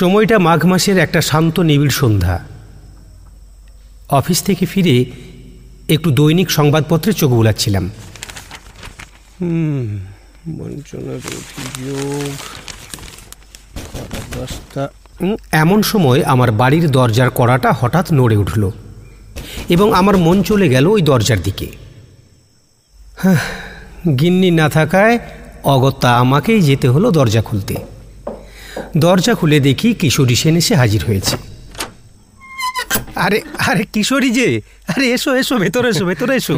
সময়টা মাঘ মাসের একটা শান্ত নিবিড় সন্ধ্যা। অফিস থেকে ফিরে একটু দৈনিক সংবাদপত্রে চোখ বুলাচ্ছিলাম। এমন সময় আমার বাড়ির দরজার কড়াটা হঠাৎ নড়ে উঠল এবং আমার মন চলে গেল ওই দরজার দিকে। হ্যাঁ গিন্নি না থাকায় অগত্যা আমাকেই যেতে হলো দরজা খুলতে। দরজা খুলে দেখি কিশোরী সেন এসে হাজির হয়েছে। আরে আরে কিশোরী যে আরে এসো এসো ভেতরে এসো ভেতরে এসো।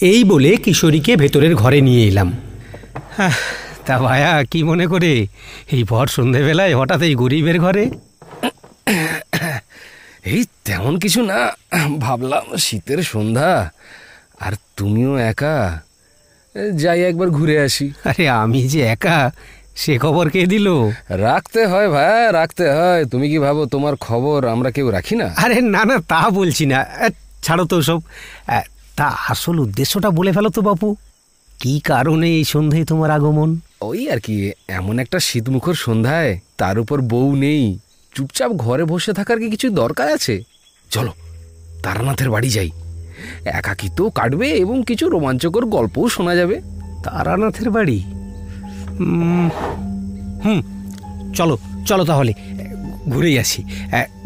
এই বলে কিশোরীকে ভেতরের ঘরে নিয়ে এলাম। তা ভায়া কি মনে করে? এই ভর সন্ধেবেলায় হঠাৎ এই গরিবের ঘরে? এই তেমন কিছু না ভাবলাম শীতের সন্ধ্যা আর তুমিও একা। যাই একবার ঘুরে আসি। আরে আমি যে একা সে খবর কে দিল? রাখতে হয় ভাই রাখতে হয়। তুমি কি ভাবো তোমার খবর আমরা কেউ রাখি না? আরে না না তা বলছি না। ছাড়ো তো সব। তা আসল উদ্দেশ্যটা বলে ফেলো তো বাপু। কি কারণে এই সন্ধ্যায় তোমার আগমন? ওই আর কি এমন একটা শীতমুখর সন্ধ্যায় তার উপর বউ নেই। চুপচাপ ঘরে বসে থাকার কি কিছু দরকার আছে? চলো তারানাথের বাড়ি যাই। একাকিত্ব কাটবে এবং কিছু রোমাঞ্চকর গল্পও শোনা যাবে। তারানাথের বাড়ি? হুম চলো চলো তাহলে। ঘুরেই আসি।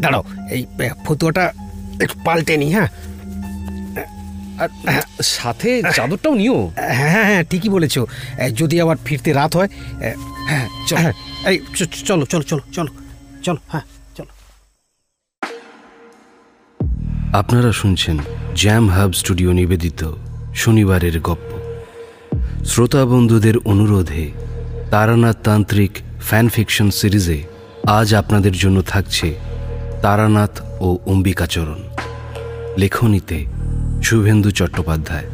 দাঁড়াও এই ফতুয়াটা একটু পাল্টে নি হ্যাঁ? আর সাথে চাদরটাও নিও। হ্যাঁ হ্যাঁ হ্যাঁ ঠিকই বলেছ। যদি আবার ফিরতে রাত হয় হ্যাঁ হ্যাঁ, এই চলো চলো চলো চলো চলো হ্যাঁ চলো। আপনারা শুনছেন জ্যাম হাব স্টুডিও নিবেদিত শনিবারের গপ্প। শ্রোতা বন্ধুদের অনুরোধে তারানাথ তান্ত্রিক ফ্যান ফিকশন সিরিজে আজ আপনাদের জন্য থাকছে তারানাথ ও অম্বিকাচরণ। লেখনীতে শুভেন্দু চট্টোপাধ্যায়।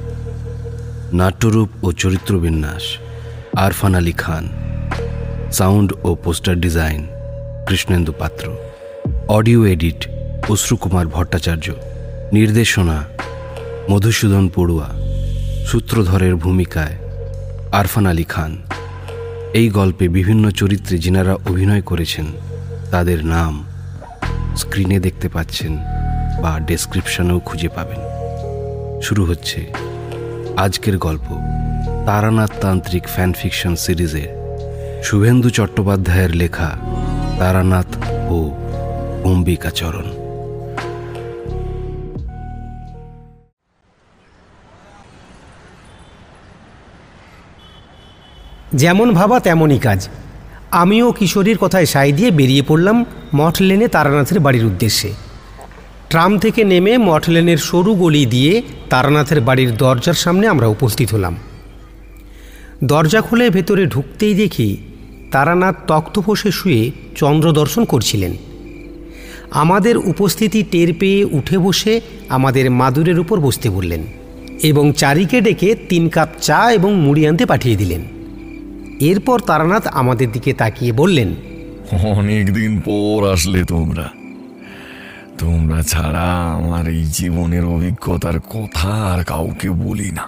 নাট্যরূপ ও চরিত্রবিন্যাস আরফান আলী খান। সাউন্ড ও poster design Krishnendu Patra. Audio edit Ashrukumar Bhattacharya. নির্দেশনা মধুসূদন পড়ুয়া। সূত্রধরের ভূমিকায় আরফান আলী খান। এই গল্পে বিভিন্ন চরিত্রে যিনারা অভিনয় করেছেন, তাদের নাম স্ক্রিনে দেখতে পাচ্ছেন বা ডেসক্রিপশনেও খুঁজে পাবেন। শুরু হচ্ছে আজকের গল্প তারানাথ তান্ত্রিক ফ্যান ফিকশন সিরিজের শুভেন্দু চট্টোপাধ্যায়ের লেখা তারানাথ ও অম্বিকাচরণ। যেমন ভাবা তেমনই কাজ। আমিও কিশোরীর কথায় সাই দিয়ে বেরিয়ে পড়লাম মঠ লেনে তারানাথের বাড়ির উদ্দেশ্যে। ট্রাম থেকে নেমে মঠ লেনের সরু গলি দিয়ে তারানাথের বাড়ির দরজার সামনে আমরা উপস্থিত হলাম। দরজা খুলে ভেতরে ঢুকতেই দেখি তারানাথ তক্তপোষে শুয়ে চন্দ্র দর্শন করছিলেন। আমাদের উপস্থিতি টের পেয়ে উঠে বসে আমাদের মাদুরের উপর বসতে বললেন এবং চারিকে ডেকে তিন কাপ চা এবং মুড়ি আনতে পাঠিয়ে দিলেন। এরপর তারানাথ আমাদের দিকে তাকিয়ে বললেন অনেক দিন পর আসলে তোমরা। তোমরা ছাড়া আমার এই জীবনের অভিজ্ঞতার কথা আর কাউকে বলি না।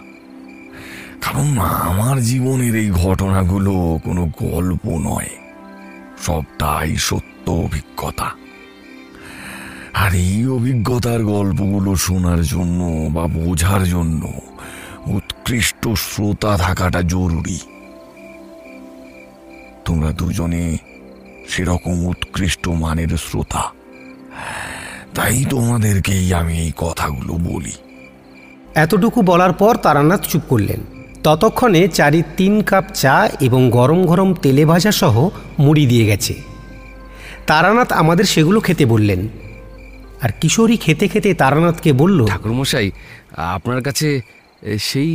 কারণ আমার জীবনের এই ঘটনাগুলো কোনো গল্প নয়, সবটাই সত্য অভিজ্ঞতা। আর এই অভিজ্ঞতার গল্পগুলো শোনার জন্য বা বোঝার জন্য উৎকৃষ্ট শ্রোতা থাকাটা জরুরি। তোমরা দুজনে সেরকম উৎকৃষ্ট মানের শ্রোতা। তাই তোমাদেরকেই আমি এই কথাগুলো বলি। এতটুকু বলার পর তারানাথ চুপ করলেন। ততক্ষণে চারি তিন কাপ চা এবং গরম গরম তেলে ভাজা সহ মুড়ি দিয়ে গেছে। তারানাথ আমাদের সেগুলো খেতে বললেন। আর কিশোরী খেতে খেতে তারানাথকে বলল ঠাকুরমশাই আপনার কাছে সেই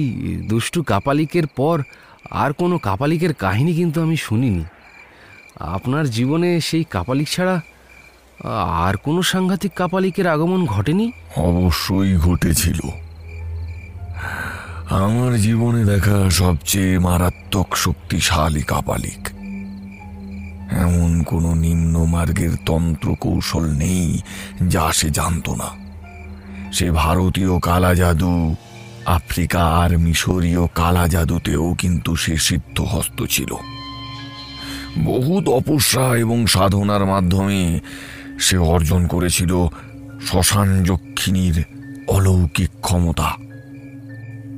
দুষ্টু কাপালিকের পর আর কোনো কাপালিকের কাহিনী কিন্তু আমি শুনিনি। আপনার জীবনে সেই কাপালিক ছাড়া আর কোনো সাংঘাতিক কাপালিকের আগমন ঘটেনি? অবশ্যই ঘটেছিল। আমার জীবনে দেখা সবচেয়ে মারাত্মক শক্তিশালী কাপালিক। এমন কোনো নিম্ন মার্গের তন্ত্র কৌশল নেই যা সে জানতো না। সে ভারতীয় কালা জাদু আফ্রিকা আর মিশরীয় কালা জাদুতেও কিন্তু সে সিদ্ধহস্ত ছিল। বহু তপস্যা এবং সাধনার মাধ্যমে সে অর্জন করেছিল শ্মশান যক্ষিণীর অলৌকিক ক্ষমতা।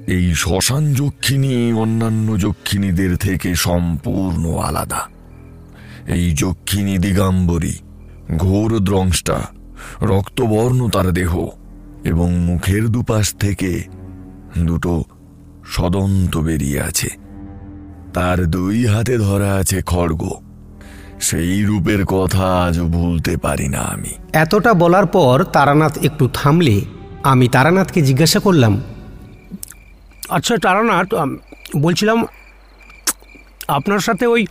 এই শ্মশান যক্ষিণী অন্যান্য যক্ষিণীদের থেকে সম্পূর্ণ আলাদা। এই যক্ষিণী দিগাম্বরী, ঘোর দ্রংষ্টা, রক্তবর্ণ তার দেহ এবং মুখের দুপাশ থেকে দুটো সদন্ত বেরিয়ে আছে। তার দুই হাতে ধরা আছে খড়গ। সেই রূপের কথা আজও ভুলতে পারি না আমি। এতটা বলার পর তারানাথ একটু থামলে আমি তারানাথকে জিজ্ঞাসা করলাম আচ্ছা তারানাথ বলছিলাম, আপনার সাথে ওই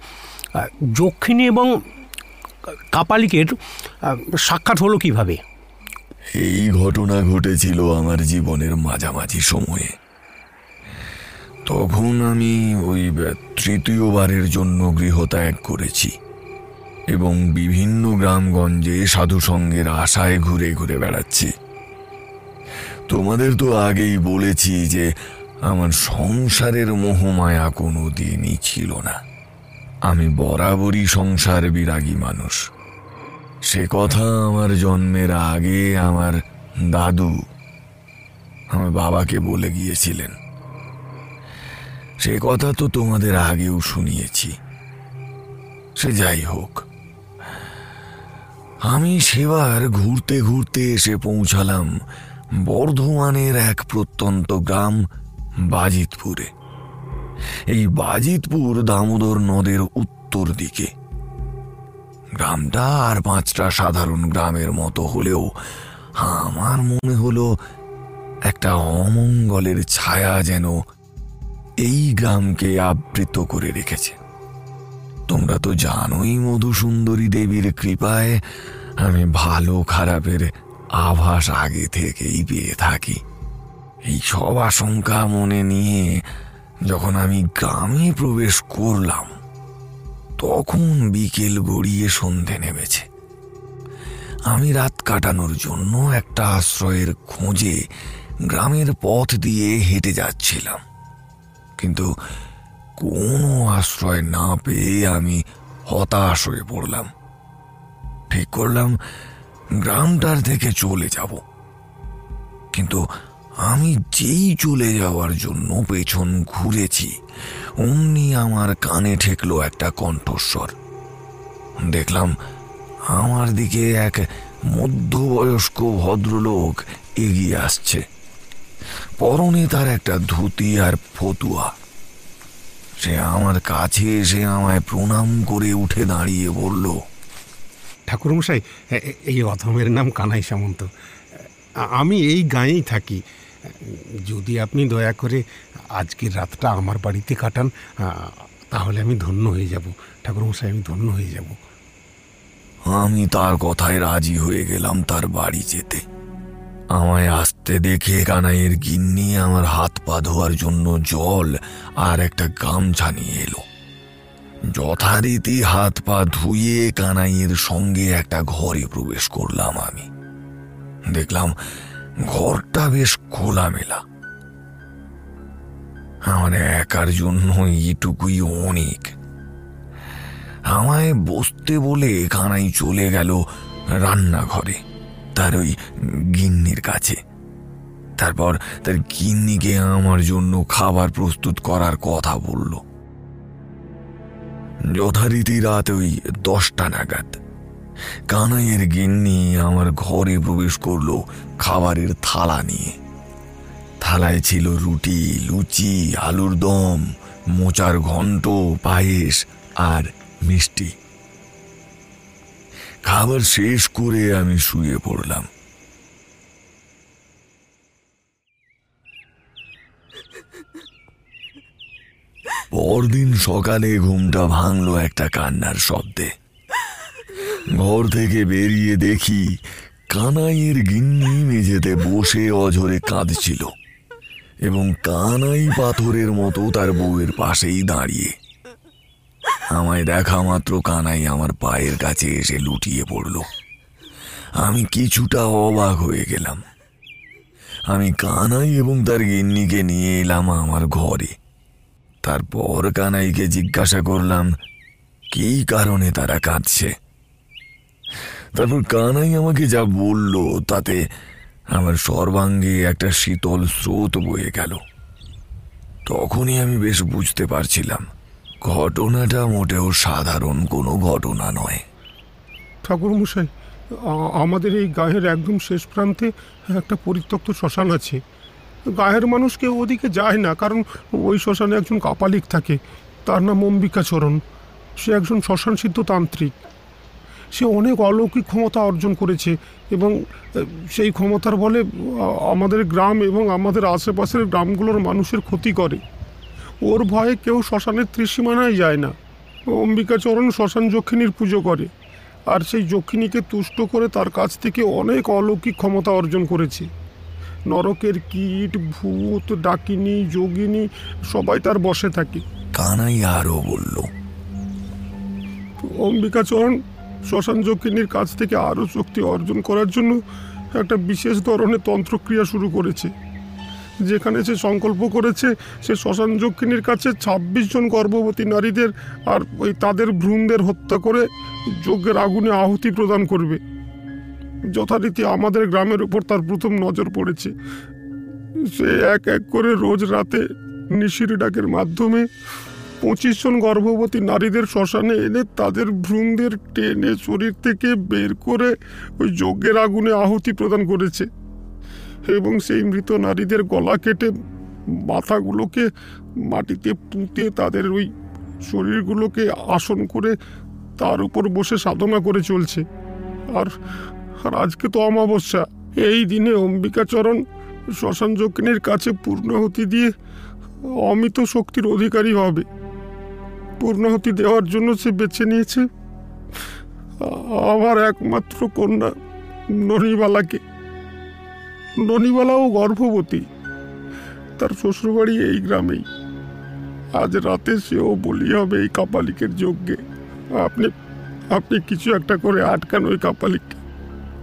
যক্ষিণী এবং কাপালিকের সাক্ষাৎ হলো কীভাবে? এই ঘটনা ঘটেছিল আমার জীবনের মাঝামাঝি সময়ে। তখন আমি ওই তৃতীয়বারের জন্য গৃহত্যাগ করেছি এবং বিভিন্ন গ্রামগঞ্জে সাধুসঙ্গের আশায় ঘুরে ঘুরে বেড়াচ্ছি। তোমাদের তো আগেই বলেছি যে আমার সংসারের মোহমায়া কোনো দিনই ছিল না। আমি বরাবরই সংসার বিরাগী মানুষ। সে কথা আমার জন্মের আগে আমার দাদু আমার বাবাকে বলে গিয়েছিলেন। সে কথা তো তোমাদের আগেও শুনিয়েছি। সে যাই হোক, আমি সেবার ঘুরতে ঘুরতে এসে পৌঁছালাম বর্ধমানের এক প্রত্যন্ত গ্রাম বাজিতপুরে। এই বাজিতপুর দামোদর নদের উত্তর দিকে। গ্রামটা আর পাঁচটা সাধারণ গ্রামের মতো হলেও আমার মনে হলো একটা অমঙ্গলের ছায়া যেন এই গ্রামকে আবৃত করে রেখেছে। তোমরা তো জানোই মধুসুন্দরী দেবীর কৃপায় আমি ভালো খারাপের আভাস আগে থেকেই পেয়ে থাকি। এই সব আশঙ্কা মনে নিয়ে যখন আমি গ্রামে প্রবেশ করলাম তখন বিকেল গড়িয়ে সন্ধে নেমেছে। আমি রাত কাটানোর জন্য একটা আশ্রয়ের খোঁজে গ্রামের পথ দিয়ে হেঁটে যাচ্ছিলাম। কিন্তু কোনো আশ্রয় না পেয়ে আমি হতাশ হয়ে পড়লাম। ঠিক করলাম, গ্রামটার থেকে চলে যাব। কিন্তু আমি যেই চলে যাওয়ার জন্য পেছন ঘুরেছি, অমনি আমার কানে ঠেকলো একটা কণ্ঠস্বর। দেখলাম আমার দিকে এক মধ্যবয়স্ক ভদ্রলোক এগিয়ে আসছে। পরনে তার একটা ধুতি আর ফতুয়া। সে আমার কাছে এসে আমায় প্রণাম করে উঠে দাঁড়িয়ে বলল, ঠাকুরমশাই এই অধমের নাম কানাই সামন্ত। আমি এই গাঁয়েই থাকি। যদি আপনি দয়া করে আজকের রাতটা আমার বাড়িতে কাটান তাহলে আমি ধন্য হয়ে যাব। ঠাকুরমশাই, আমি ধন্য হয়ে যাব। আমি তার কথায় রাজি হয়ে গেলাম তার বাড়ি যেতে। আমায় আসতে দেখে কানাইয়ের গিন্নি আমার হাত পা ধোয়ার জন্য জল আর একটা গামছা নিয়ে এলো। যথারীতি হাত পা ধুয়ে কানাইয়ের সঙ্গে একটা ঘরে প্রবেশ করলাম আমি। দেখলাম ঘরটা বেশ খোলামেলা। আমার একার জন্য এইটুকুই অনেক। আমায় বসতে বলে কানাই চলে গেল রান্নাঘরে, তার ওই গিন্নির কাছে। তারপর তার গিন্নিকে আমার জন্য খাবার প্রস্তুত করার কথা বলল। যথারীতি রাত ওই দশটা নাগাদ। কানাইয়ের গিন্নি আমার ঘরে প্রবেশ করল খাবারের থালা নিয়ে। থালায় ছিল রুটি, লুচি, আলুর দম, মোচার ঘন্ট, পায়েস আর মিষ্টি। খাবার শেষ করে আমি শুয়ে পড়লাম। পরদিন সকালে ঘুমটা ভাঙলো একটা কান্নার শব্দে। ঘর থেকে বেরিয়ে দেখি কানাইয়ের গিন্নি মেঝেতে বসে অঝরে কাঁদছিল এবং কানাই পাথরের মতো তার বউয়ের পাশেই দাঁড়িয়ে। আমায় দেখা মাত্র কানাই আমার পায়ের কাছে এসে লুটিয়ে পড়ল। আমি কিছুটা অবাক হয়ে গেলাম। আমি কানাই এবং তার গিন্নিকে নিয়ে এলাম আমার ঘরে। তারপর কানাইকে জিজ্ঞাসা করলাম, কী কারণে তারা কাঁদছে? তারপর কানাই আমাকে যা বলল তাতে আমার সর্বাঙ্গে একটা শীতল স্রোত বয়ে গেল। তখনই আমি বেশ বুঝতে পারছিলাম, ঘটনাটা মোটেও সাধারণ কোনো ঘটনা নয়। ঠাকুরমশাই আমাদের এই গায়ের একদম শেষ প্রান্তে একটা পরিত্যক্ত শ্মশান আছে। গায়ের মানুষ কেউ ওদিকে যায় না, কারণ ওই শ্মশানে একজন কাপালিক থাকে। তার নাম অম্বিকাচরণ। সে একজন শ্মশান সিদ্ধ তান্ত্রিক। সে অনেক অলৌকিক ক্ষমতা অর্জন করেছে এবং সেই ক্ষমতার বলে আমাদের গ্রাম এবং আমাদের আশেপাশের গ্রামগুলোর মানুষের ক্ষতি করে। ওর ভয়ে কেউ শ্মশানের ত্রিসীমানায় যায় না। অম্বিকাচরণ শ্মশান যক্ষিণীর পুজো করে। আর সেই যক্ষিণীকে তুষ্ট করে তার কাছ থেকে অনেক অলৌকিক ক্ষমতা অর্জন করেছে। নরকের কীট ভূত ডাকিনী যোগিনী সবাই তার বসে থাকে। কানাই আরও বলল অম্বিকাচরণ শ্মশান যক্ষিণীর কাছ থেকে আরও শক্তি অর্জন করার জন্য একটা বিশেষ ধরনের তন্ত্রক্রিয়া শুরু করেছে। যেখানে সে সংকল্প করেছে, সে শ্মশান যক্ষিণীর কাছে ছাব্বিশ জন গর্ভবতী নারীদের আর ওই তাদের ভ্রূণদের হত্যা করে যজ্ঞের আগুনে আহুতি প্রদান করবে। যথারীতি আমাদের গ্রামের উপর তার প্রথম নজর পড়েছে। সে এক এক করে রোজ রাতে নিশির ডাকের মাধ্যমে পঁচিশ জন গর্ভবতী নারীদের শ্মশানে এনে তাদের ভ্রূণদের টেনে শরীর থেকে বের করে ওই যজ্ঞের আগুনে আহুতি প্রদান করেছে। এবং সেই মৃত নারীদের গলা কেটে মাথাগুলোকে মাটিতে পুঁতে তাদের ওই শরীরগুলোকে আসন করে তার উপর বসে সাধনা করে চলছে। আর আর আজকে তো অমাবস্যা। এই দিনে অম্বিকাচরণ শ্মশান যজ্ঞের কাছে পূর্ণাহুতি দিয়ে অমিত শক্তির অধিকারী হবে। পূর্ণাহুতি দেওয়ার জন্য সে বেছে নিয়েছে। আমার একমাত্র কন্যা ননিবালাকে। ননিবালাও গর্ভবতী। তার শ্বশুরবাড়ি এই গ্রামেই। আজ রাতে সেও বলি হবে এই কাপালিকের যজ্ঞে, আপনি আপনি কিছু একটা করে আটকান ওই কাপালিককে।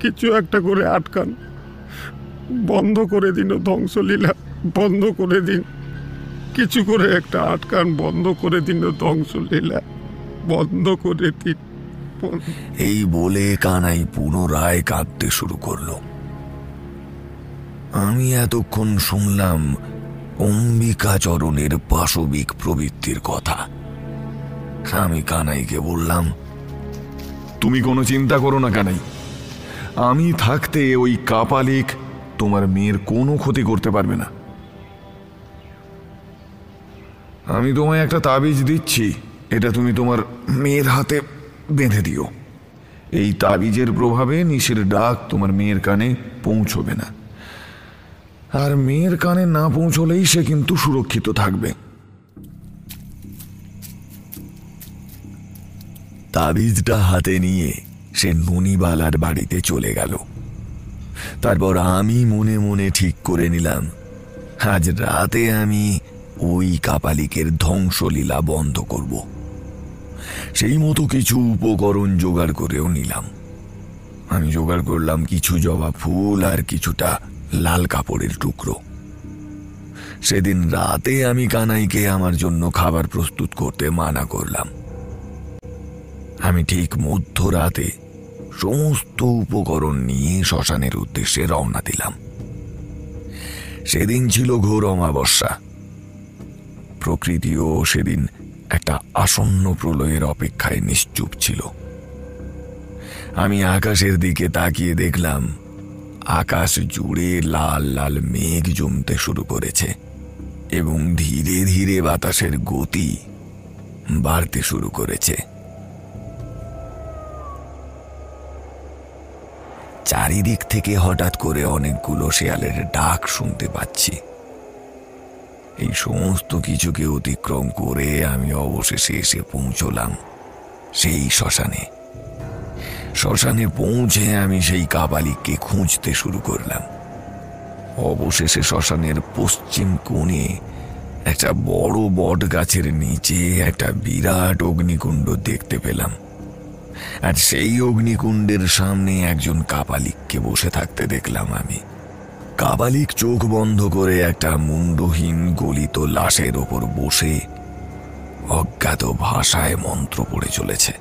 কিছু একটা করে আটকান। বন্ধ করে দিন ধ্বংসলীলা বন্ধ করে দিন। কিছু করে একটা আটকান বন্ধ করে দিন ধ্বংসলীলা বন্ধ করে দিন এই বলে কানাই পুনরায় কাঁদতে শুরু করল। আমি এতক্ষণ শুনলাম অম্বিকাচরণের পাশবিক প্রবৃত্তির কথা। আমি কানাইকে বললাম তুমি কোনো চিন্তা করো না কানাই। আমি থাকতে ওই কাপালিক তোমার মেয়ের কোনো ক্ষতি করতে পারবে না। আমি তোমায় একটা তাবিজ দিচ্ছি। এটা তুমি তোমার মেয়ের হাতে বেঁধে দিও। এই তাবিজের প্রভাবে নিশের ডাক তোমার মেয়ের কানে পৌঁছবে না। আর মেয়ের কানে না পৌঁছলেই সে কিন্তু সুরক্ষিত থাকবে। তাবিজটা হাতে নিয়ে সে ননিবালার বাড়িতে চলে গেল। তারপর আমি মনে মনে ঠিক করে নিলাম, আজ রাতে আমি ওই কাপালিকের ধ্বংসলীলা বন্ধ করব। সেই মতো কিছু উপকরণ জোগাড় করেও নিলাম। আমি জোগাড় করলাম কিছু জবা ফুল আর কিছুটা লাল কাপড়ের টুকরো। সেদিন রাতে আমি কানাইকে আমার জন্য খাবার প্রস্তুত করতে মানা করলাম। আমি ঠিক মধ্যরাতে সমস্ত উপকরণ নিয়ে শ্মশানের উদ্দেশ্যে রওনা দিলাম। সেদিন ছিল ঘোর অমাবস্যা। প্রকৃতিও সেদিন একটা আসন্ন প্রলয়ের অপেক্ষায় নিশ্চুপ ছিল। আমি আকাশের দিকে তাকিয়ে দেখলাম, আকাশ জুড়ে লাল লাল মেঘ জমতে শুরু করেছে এবং ধীরে ধীরে বাতাসের গতি বাড়তে শুরু করেছে। চারিদিক থেকে হঠাৎ করে অনেকগুলো শেয়ালের ডাক শুনতে পাচ্ছি। এই সমস্ত কিছুকে অতিক্রম করে আমি অবশেষে এসে পৌঁছলাম সেই শ্মশানে। শ্মশানে পৌঁছে আমি সেই কাবালিককে খুঁজতে শুরু করলাম। অবশেষে শ্মশানের পশ্চিম কোণে একটা বড় বট গাছের নিচে একটা বিরাট অগ্নিকুণ্ড দেখতে পেলাম। আর সেই অগ্নিকুণ্ডের সামনে একজন কাপালিককে বসে থাকতে দেখলাম আমি। কাপালিক চোখ বন্ধ করে একটা মুন্ডহীন গলিত লাশের ওপর বসে অজ্ঞাত ভাষায় মন্ত্র পড়ে চলেছে।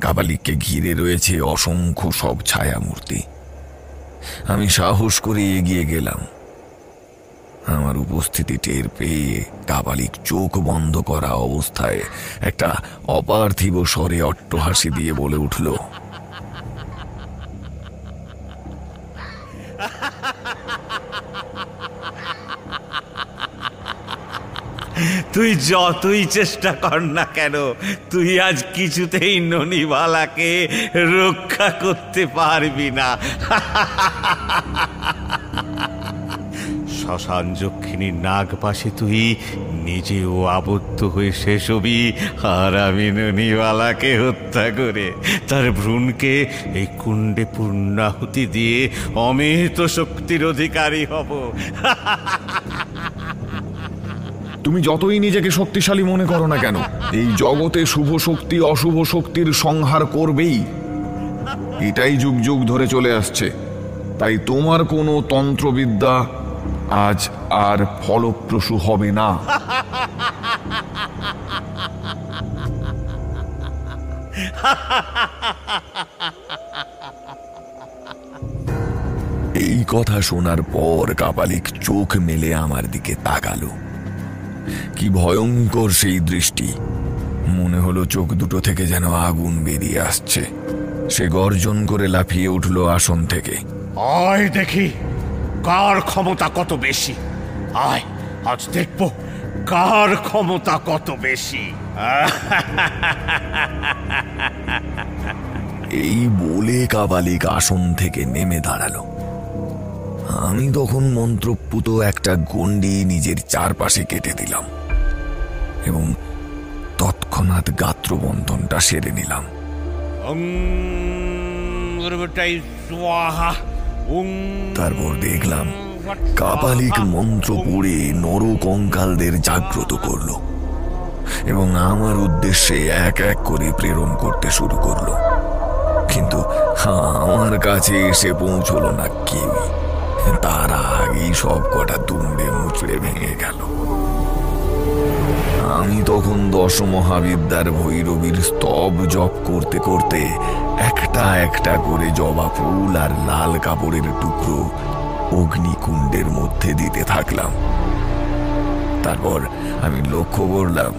কাপালিককে ঘিরে রয়েছে অসংখ্য সব ছায়ামূর্তি। আমি সাহস করে এগিয়ে গেলাম। আমার উপস্থিতি টের পেয়ে কাপালিক চোখ বন্ধ করা অবস্থায় একটা অপার্থিব স্বরে অট্টহাসি দিয়ে বলে উঠল তুই যতই চেষ্টা কর না কেন, তুই আজ কিছুতেই ননিবালাকে রক্ষা করতে পারবি না। শ্মশান যক্ষিণীর নাগ পাশে তুই নিজেও আবদ্ধ হয়ে শেষ হবি, আর আমি ননিবালাকে হত্যা করে তার ভ্রূণকে এই কুণ্ডে পূর্ণাহুতি দিয়ে অমিত শক্তির অধিকারী হব। তুমি যতই নিজেকে শক্তিশালী মনে করো না কেন, এই জগতে শুভ শক্তি অশুভ শক্তির সংহার করবেই। এটাই যুগ যুগ ধরে চলে আসছে। তাই তোমার কোনো তন্ত্রবিদ্যা আজ আর ফলপ্রসূ হবে না। এই কথা শোনার পর কাপালিক চোখ মেলে আমার দিকে তাকালো। কি ভয়ঙ্কর সেই দৃষ্টি। মনে হলো চোখ দুটো থেকে যেন আগুন বেরিয়ে আসছে। সে গর্জন করে লাফিয়ে উঠল আসন থেকে। আয় দেখি কার ক্ষমতা কত বেশি? আয় আজ দেখব কার ক্ষমতা কত বেশি। এই বলে কাবালিক আসন থেকে নেমে দাঁড়াল। আমি তখন মন্ত্রপুত একটা গণ্ডি নিজের চারপাশে কেটে দিলাম। এবং তৎক্ষণাৎ গাত্রবন্ধনটা সেরে নিলাম। তারপর দেখলাম কাপালিক মন্ত্র পড়ে নর কঙ্কালদের জাগ্রত করল এবং আমার উদ্দেশ্যে এক এক করে প্রেরণ করতে শুরু করল। কিন্তু আমার কাছে এসে পৌঁছল না কেউই তার আগেই সব কটা দুমড়ে মুচড়ে ভেঙে গেল। আমি তখন দশ মহাবিদ্যার ভৈরবীর স্তব জপ করতে করতে একটা একটা করে জবা ফুল আর লাল কাপড়ের টুকরো অগ্নিকুণ্ডের মধ্যে দিতে থাকলাম। তারপর আমি লক্ষ্য করলাম,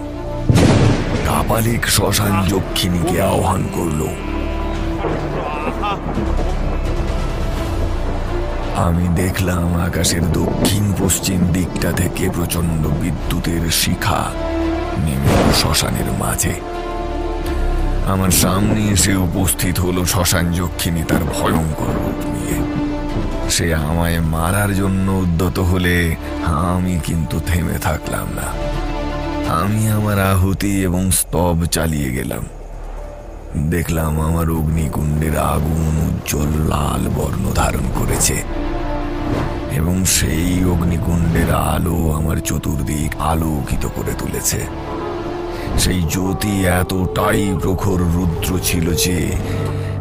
কাপালিক শ্মশান যক্ষিণীকে আহ্বান করল, আমি দেখলাম আকাশের দক্ষিণ পশ্চিম দিকটা থেকে প্রচণ্ড বিদ্যুতের শিখা নেমে শ্মশানের মাঝে। আমার সামনে এসে উপস্থিত হলো শ্মশান যক্ষিণী তার ভয়ঙ্কর রূপ নিয়ে। সে আমায় মারার জন্য উদ্যত হলে আমি কিন্তু থেমে থাকলাম না। আমি আমার আহুতি এবং স্তব চালিয়ে গেলাম। দেখলাম আমার অগ্নিকুণ্ডের আগুন উজ্জ্বল লাল বর্ণ ধারণ করেছে। এবং সেই অগ্নিকুণ্ডের আলো আমার চতুর্দিক আলোকিত করে তুলেছে। সেই জ্যোতি এতটাই প্রখর রুদ্র ছিল যে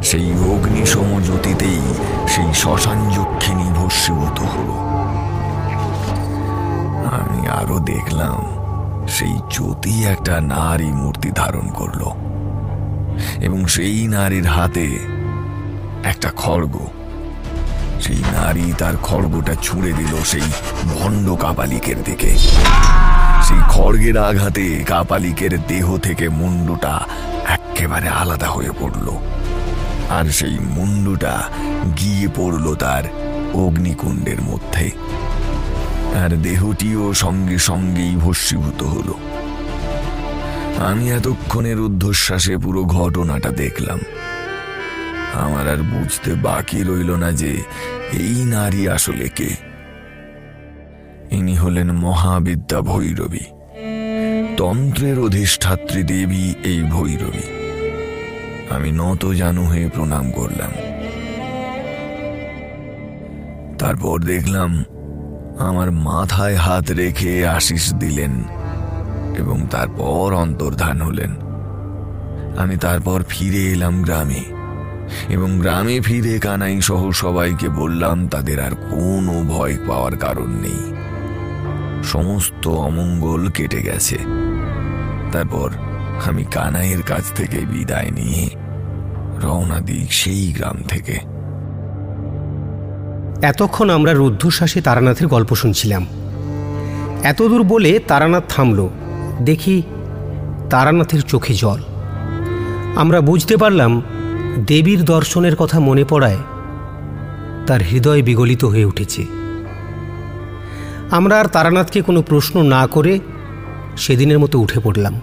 সেই অগ্নিসম জ্যোতিতেই সেই শ্মশান যক্ষিণী ভস্মীভূত হল। আমি আরও দেখলাম, সেই জ্যোতি একটা নারী মূর্তি ধারণ করল এবং সেই নারীর হাতে একটা খড়গ। সেই নারী তার খড়গটা ছুঁড়ে দিল সেই ভণ্ড কাপালিকের দিকে। সেই খড়গের আঘাতে কাপালিকের দেহ থেকে মুন্ডুটা একেবারে আলাদা হয়ে পড়ল। আর সেই মুন্ডুটা গিয়ে পড়ল তার অগ্নিকুণ্ডের মধ্যে। আর দেহটিও সঙ্গে সঙ্গেই ভস্মীভূত হল। আমি এতক্ষণের ঊর্ধ্বশ্বাসে পুরো ঘটনাটা দেখলাম। আমার আর বুঝতে বাকি রইল না যে এই নারী আসলে কে। ইনি হলেন মহাবিদ্যা ভৈরবী। তন্ত্রের অধিষ্ঠাত্রী দেবী এই ভৈরবী। আমি নত জানু হয়ে প্রণাম করলাম। তারপর দেখলাম আমার মাথায় হাত রেখে আশিস দিলেন এবং তারপর অন্তর্ধান হলেন। আমি তারপর ফিরে এলাম গ্রামে। এবং গ্রামে ফিরে কানাই সহ সবাইকে বললাম, তাদের আর কোনো ভয় পাওয়ার কারণ নেই। সমস্ত অমঙ্গল কেটে গেছে। তারপর আমি কানাইয়ের কাছ থেকে বিদায় নিয়ে রওনা দিই সেই গ্রাম থেকে। এতক্ষণ আমরা রুদ্ধশ্বাসে তারানাথের গল্প শুনছিলাম। এতদূর বলে তারানাথ থামল। দেখি তারানাথের চোখে জল। আমরা বুঝতে পারলাম দেবীর দর্শনের কথা মনে পড়ায় তার হৃদয় বিগলিত হয়ে উঠেছে। আমরা আর তারানাথকে কোনো প্রশ্ন না করে সেদিনের মতো উঠে পড়লাম।